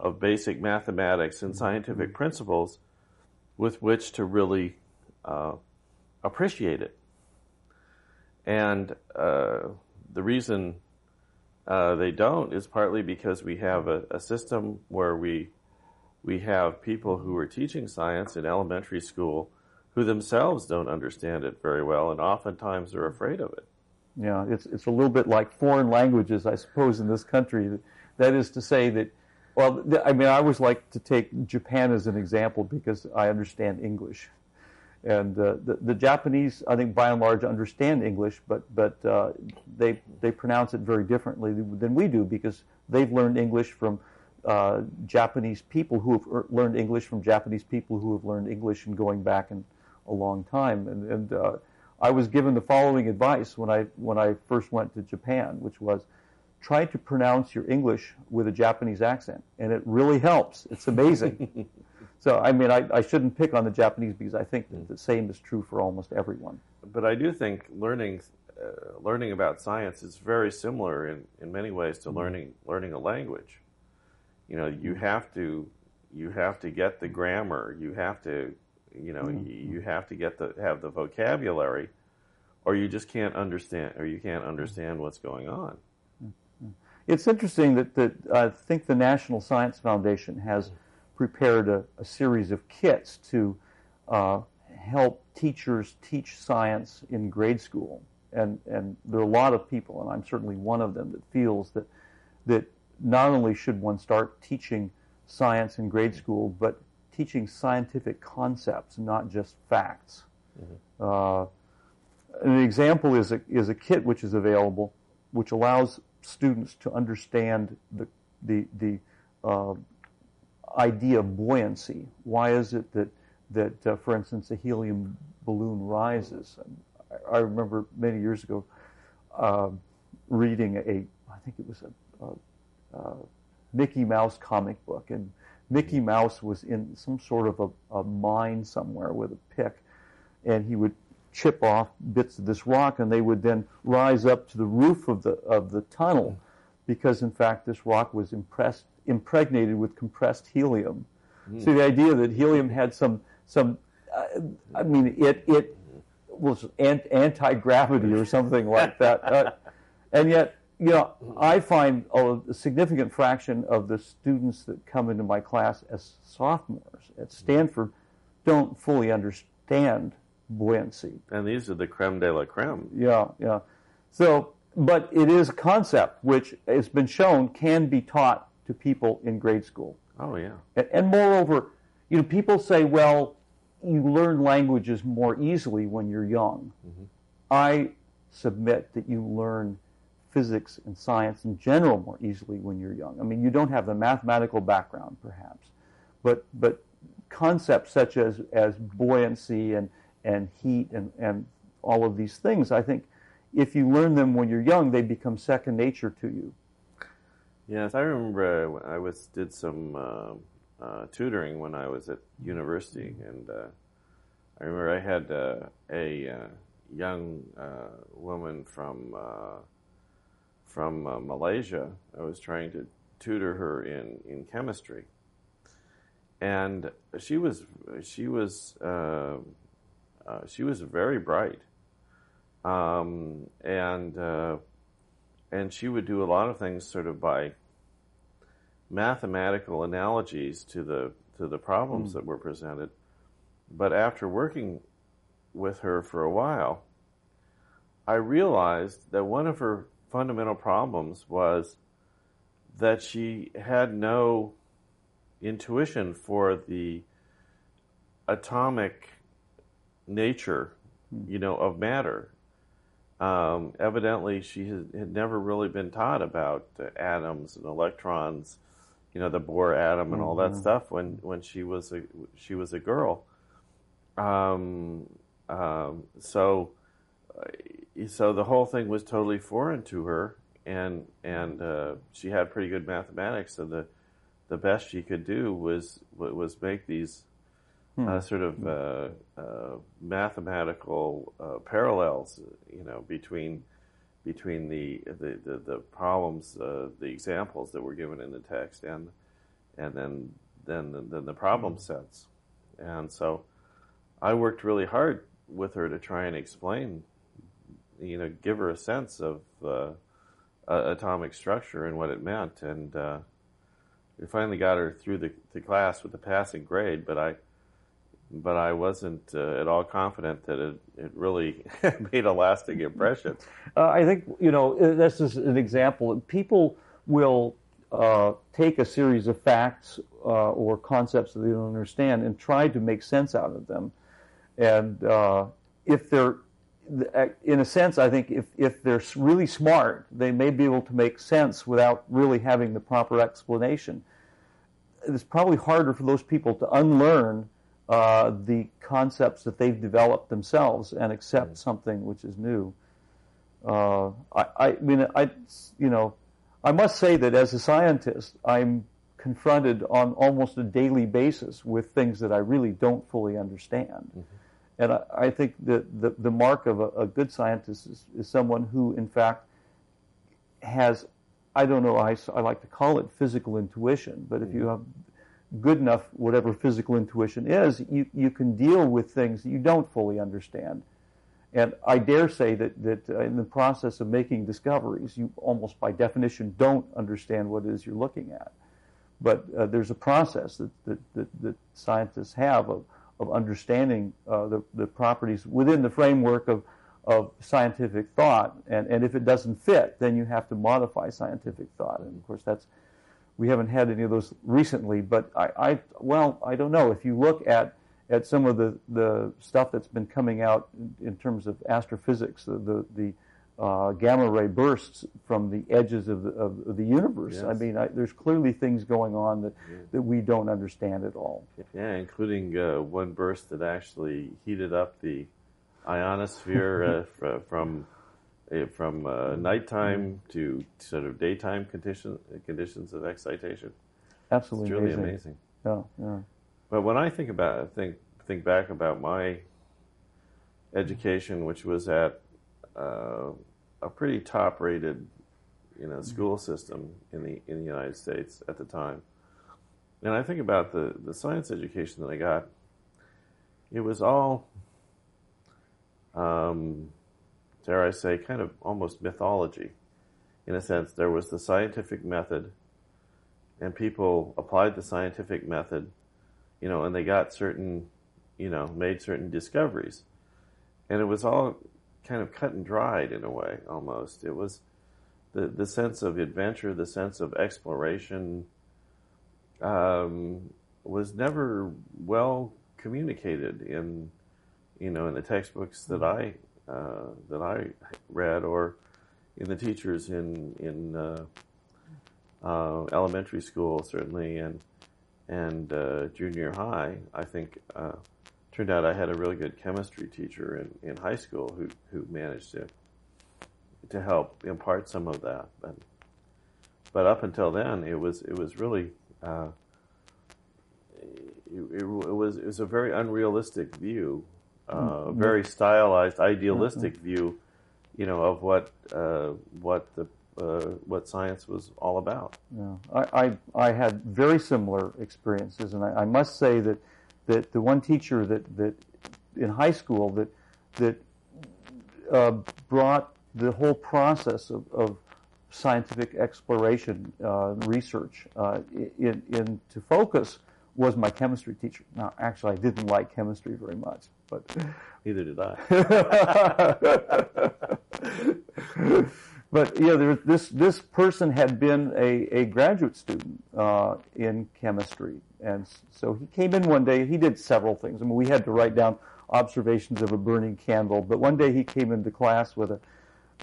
of basic mathematics and scientific principles with which to really uh, appreciate it. And uh, the reason uh, they don't is partly because we have a, a, system where we we have people who are teaching science in elementary school who themselves don't understand it very well, and oftentimes are afraid of it. Yeah, it's it's a little bit like foreign languages, I suppose, in this country. That is to say that. Well, I mean, I always like to take Japan as an example because I understand English. and uh, the, the Japanese, I think, by and large, understand English, but but uh, they they pronounce it very differently than we do because they've learned English from uh, Japanese people who have er, learned English from Japanese people who have learned English and going back in a long time. And, and uh, I was given the following advice when I when I first went to Japan, which was try to pronounce your English with a Japanese accent, and it really helps. It's amazing. so, I mean, I, I, shouldn't pick on the Japanese because I think that the same is true for almost everyone. But I do think learning uh, learning about science is very similar in, in many ways to mm-hmm. learning learning a language. You know, you have to you have to get the grammar. You have to you know mm-hmm. you have to get the have the vocabulary, or you just can't understand or you can't understand what's going on. It's interesting that, that I think the National Science Foundation has prepared a, a series of kits to uh, help teachers teach science in grade school. And, and there are a lot of people, and I'm certainly one of them, that feels that, that not only should one start teaching science in grade school, but teaching scientific concepts, not just facts. Mm-hmm. Uh, an example is a, is a kit which is available, which allows students to understand the the the uh, idea of buoyancy. Why is it that that, uh, for instance, a helium balloon rises? I, I remember many years ago uh, reading a, I think it was a, a, a, Mickey Mouse comic book, and Mickey Mouse was in some sort of a, a mine somewhere with a pick, and he would chip off bits of this rock, and they would then rise up to the roof of the of the tunnel, because in fact this rock was impressed, impregnated with compressed helium. Mm. So the idea that helium had some some, uh, I mean it it was anti gravity or something like that, uh, and yet you know, I find a significant fraction of the students that come into my class as sophomores at Stanford don't fully understand buoyancy. And these are the creme de la creme. Yeah, yeah. So, but it is a concept which has been shown can be taught to people in grade school. Oh, yeah. And, and moreover, you know, people say, well, you learn languages more easily when you're young. Mm-hmm. I submit that you learn physics and science in general more easily when you're young. I mean, you don't have the mathematical background, perhaps, but but concepts such as as buoyancy and and heat and, and all of these things. I think if you learn them when you're young, they become second nature to you. Yes, I remember uh, I was did some uh, uh, tutoring when I was at university, and uh, I remember I had uh, a young woman from from Malaysia. I was trying to tutor her in, in chemistry, and she was she was uh, she was very bright, um, and uh, and she would do a lot of things sort of by mathematical analogies to the to the problems mm. that were presented. But after working with her for a while, I realized that one of her fundamental problems was that she had no intuition for the atomic nature, you know, of matter. Um, evidently, she had, had, never really been taught about uh, atoms and electrons, you know, the Bohr atom and mm-hmm. all that mm-hmm. stuff when, when she was a she was a girl. Um, um, so, so the whole thing was totally foreign to her, and and uh, she had pretty good mathematics. So the the best she could do was was make these hmm. uh, sort of uh, uh, mathematical uh, parallels, you know, between between the the, the, the problems, uh, the examples that were given in the text, and and then then the, then the problem hmm. sets, and so I worked really hard with her to try and explain, you know, give her a sense of uh, atomic structure and what it meant, and we finally got her through the, the class with a passing grade, but I but I wasn't uh, at all confident that it, it really made a lasting impression. Uh, I think, you know, uh, this is an example. People will uh, take a series of facts uh, or concepts that they don't understand and try to make sense out of them. and uh, if they're in a sense, I think if, if they're really smart, they may be able to make sense without really having the proper explanation. It's probably harder for those people to unlearn uh, the concepts that they've developed themselves and accept mm. something which is new. Uh, I, I mean, I, you know, I must say that as a scientist, I'm confronted on almost a daily basis with things that I really don't fully understand. Mm-hmm. And I, I, think that the, the mark of a, a good scientist is, is, someone who, in fact, has, I don't know, I, I like to call it physical intuition, but if you mm-hmm. have good enough, whatever physical intuition is, you, you can deal with things that you don't fully understand. And I dare say that, that uh, in the process of making discoveries, you almost by definition don't understand what it is you're looking at. But uh, there's a process that, that, that, that, scientists have of, of understanding uh, the, the properties within the framework of, of scientific thought. And, and if it doesn't fit, then you have to modify scientific thought. And of course, that's we haven't had any of those recently, but I, I well, I don't know. If you look at at some of the, the stuff that's been coming out in, in terms of astrophysics, the the, the uh, gamma ray bursts from the edges of the, of, the universe. Yes. I mean, I, there's clearly things going on that, yeah. that we don't understand at all. Yeah, including uh, one burst that actually heated up the ionosphere uh, from from uh, nighttime to sort of daytime condition, conditions of excitation. Absolutely, it's really amazing. amazing. Yeah, yeah. But when I think about think think back about my education, which was at uh, a pretty top-rated, you know, school system in the in the United States at the time, and I think about the the science education that I got, it was all. Um, dare I say, kind of almost mythology. In a sense, there was the scientific method, and people applied the scientific method, you know, and they got certain, you know, made certain discoveries. And it was all kind of cut and dried in a way, almost. It was the, the sense of adventure, the sense of exploration um, was never well communicated in, you know, in the textbooks that I uh, that I read, or in the teachers in in uh, uh, elementary school certainly, and and uh, junior high. I think uh, turned out I had a really good chemistry teacher in, in high school who who managed to to help impart some of that, but but up until then, it was it was really. Uh, it, it, was it was a very unrealistic view uh, a very stylized, idealistic mm-hmm. view, you know, of what uh, what the uh, what science was all about. Yeah, I, I, I had very similar experiences, and I, I, must say that that the one teacher that that in high school that that uh, brought the whole process of, of scientific exploration uh, research uh, in, into focus was my chemistry teacher. Now, actually, I didn't like chemistry very much, but neither did I. but yeah, there, this this person had been a, a graduate student uh, in chemistry, and so he came in one day. He did several things. I mean, we had to write down observations of a burning candle, but one day he came into class with a,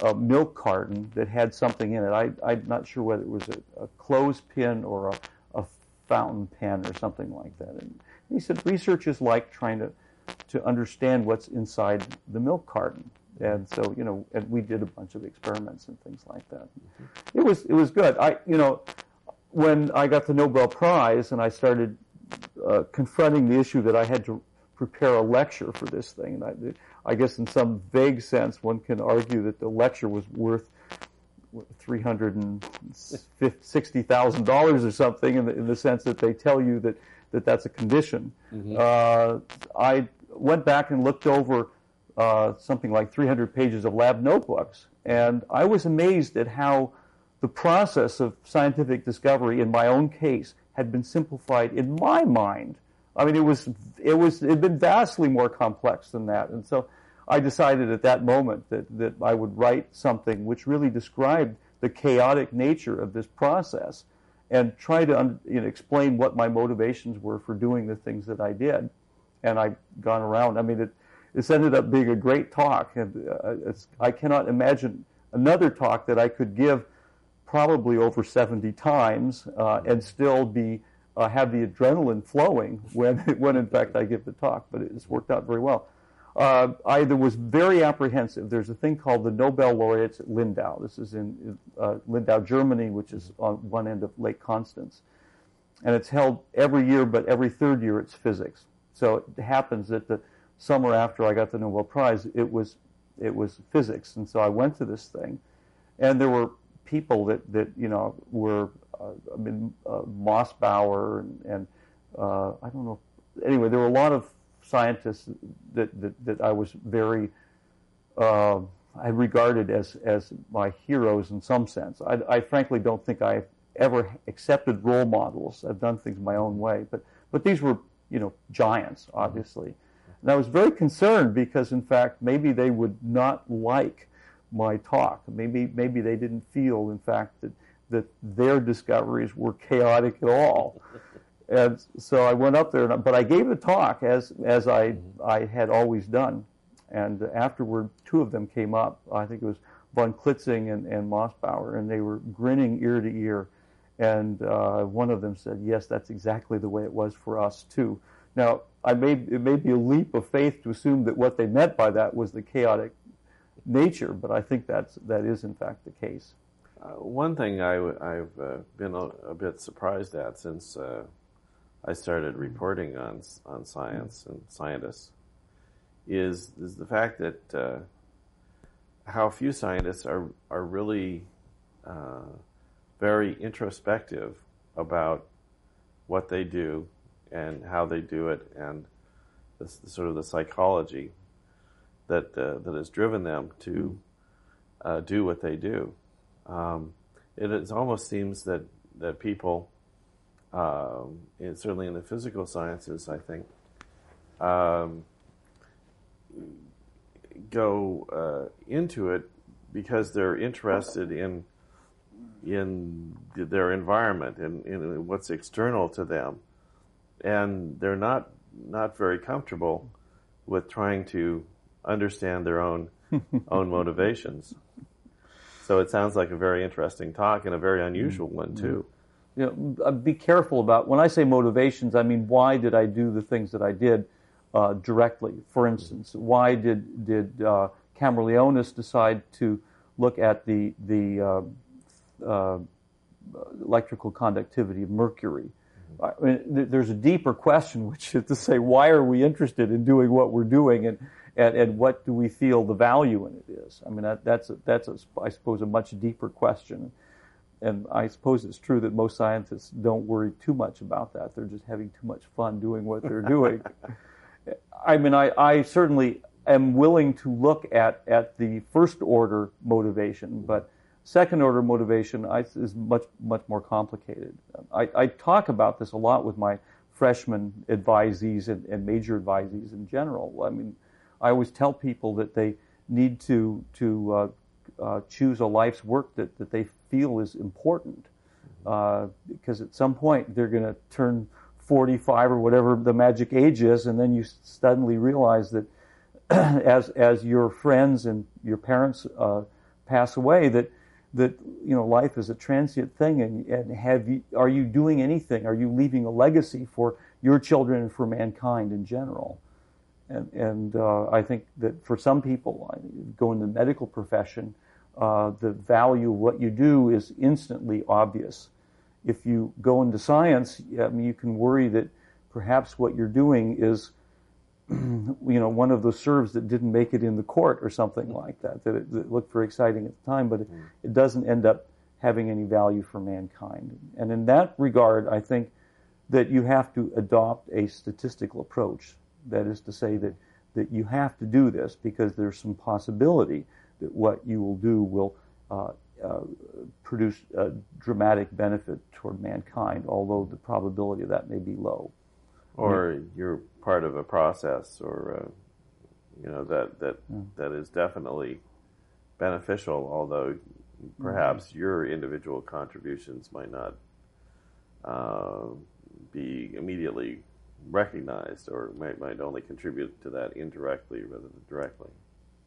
a milk carton that had something in it. I, I'm not sure whether it was a, a clothespin or a fountain pen or something like that. And he said research is like trying to to understand what's inside the milk carton. And so, you know, and we did a bunch of experiments and things like that. Mm-hmm. It was it was good. I, you know, when I got the Nobel Prize and I started uh, confronting the issue that I had to prepare a lecture for this thing, and I, I guess in some vague sense, one can argue that the lecture was worth three hundred and sixty thousand dollars or something, in the, in the sense that they tell you that, that that's a condition. Mm-hmm. Uh, I went back and looked over uh, something like 300 pages of lab notebooks, and I was amazed at how the process of scientific discovery, in my own case, had been simplified in my mind. I mean, it was it was it had been vastly more complex than that, and so I decided at that moment that, that I would write something which really described the chaotic nature of this process and try to you know, explain what my motivations were for doing the things that I did. And I've gone around. I mean, it, this ended up being a great talk, and uh, I cannot imagine another talk that I could give probably over 70 times uh, and still be uh, have the adrenaline flowing when when in fact I give the talk. But it's worked out very well. Uh, I was very apprehensive. There's a thing called the Nobel laureates at Lindau. This is in uh, Lindau, Germany, which is on one end of Lake Constance, and it's held every year, but every third year it's physics. So it happens that the summer after I got the Nobel Prize, it was it was physics, and so I went to this thing, and there were people that that you know were uh, I mean uh, Mossbauer and, and uh, I don't know anyway there were a lot of scientists that that, that I was very uh, I regarded as as my heroes in some sense. I, I frankly don't think I've ever accepted role models. I've done things my own way, but but these were you know giants obviously. And I was very concerned because, in fact, maybe they would not like my talk. Maybe maybe they didn't feel, in fact, that that their discoveries were chaotic at all. and so I went up there, and, but I gave the talk as as I I had always done. And afterward, two of them came up. I think it was von Klitzing and, and Mossbauer, and they were grinning ear to ear. And uh, one of them said, "Yes, that's exactly the way it was for us too." Now, I made it may be a leap of faith to assume that what they meant by that was the chaotic nature, but I think that's that is in fact the case. Uh, one thing I, have uh, been a, a, bit surprised at since uh, I started reporting on on science and scientists is is the fact that uh, how few scientists are are really uh, very introspective about what they do and how they do it and the, sort of the psychology that uh, that has driven them to uh, do what they do. Um, it is, almost seems that that people, um, certainly in the physical sciences, I think, um, go uh, into it because they're interested in in their environment and in what's external to them, and they're not not very comfortable with trying to understand their own own motivations. So it sounds like a very interesting talk and a very unusual one mm-hmm. too. You know, uh, be careful about when I say motivations. I mean, why did I do the things that I did uh, directly? For instance, why did did uh, Kamerlingh Onnes decide to look at the the uh, uh electrical conductivity of mercury? I mean, there's a deeper question, which is to say, why are we interested in doing what we're doing, and and, and what do we feel the value in it is? I mean, that, that's a, that's a, I suppose a much deeper question, and I suppose it's true that most scientists don't worry too much about that. They're just having too much fun doing what they're doing. I mean, I, I certainly am willing to look at at the first order motivation, but second order motivation is much much more complicated. I, I, talk about this a lot with my freshman advisees and, and major advisees in general. I mean, I always tell people that they need to to uh, uh, choose a life's work that, that they feel is important, uh, because at some point they're going to turn 45 or whatever the magic age is, and then you suddenly realize that as as your friends and your parents uh, pass away, that that you know life is a transient thing, and, and have you are you doing anything? Are you leaving a legacy for your children and for mankind in general? And, and uh, I think that for some people, go in the medical profession, uh, the value of what you do is instantly obvious. If you go into science, I mean, you can worry that perhaps what you're doing is, you know, one of those serves that didn't make it in the court or something like that. That it, that looked very exciting at the time, but it, mm. it doesn't end up having any value for mankind. And in that regard, I think that you have to adopt a statistical approach that is to say that, that you have to do this because there's some possibility that what you will do will uh, uh, produce a dramatic benefit toward mankind, although the probability of that may be low. Or you're part of a process, or uh, you know that that yeah. that is definitely beneficial, although perhaps mm-hmm. your individual contributions might not uh, be immediately recognized, or might might only contribute to that indirectly rather than directly.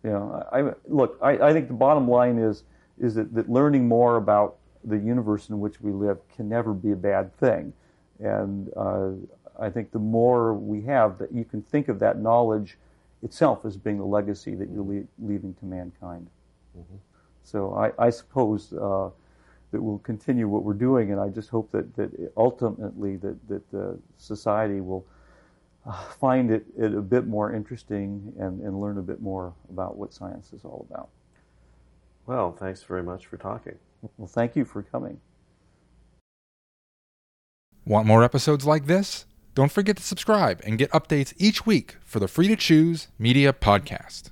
Yeah, I, I look. I, I think the bottom line is is that, that learning more about the universe in which we live can never be a bad thing, and uh, I think the more we have, that you can think of that knowledge itself as being the legacy that you're le- leaving to mankind. Mm-hmm. So I, I suppose uh, that we'll continue what we're doing, and I just hope that, that ultimately that that the society will uh, find it, it, a bit more interesting and, and learn a bit more about what science is all about. Well, thanks very much for talking. Well, thank you for coming. Want more episodes like this? Don't forget to subscribe and get updates each week for the Free to Choose Media Podcast.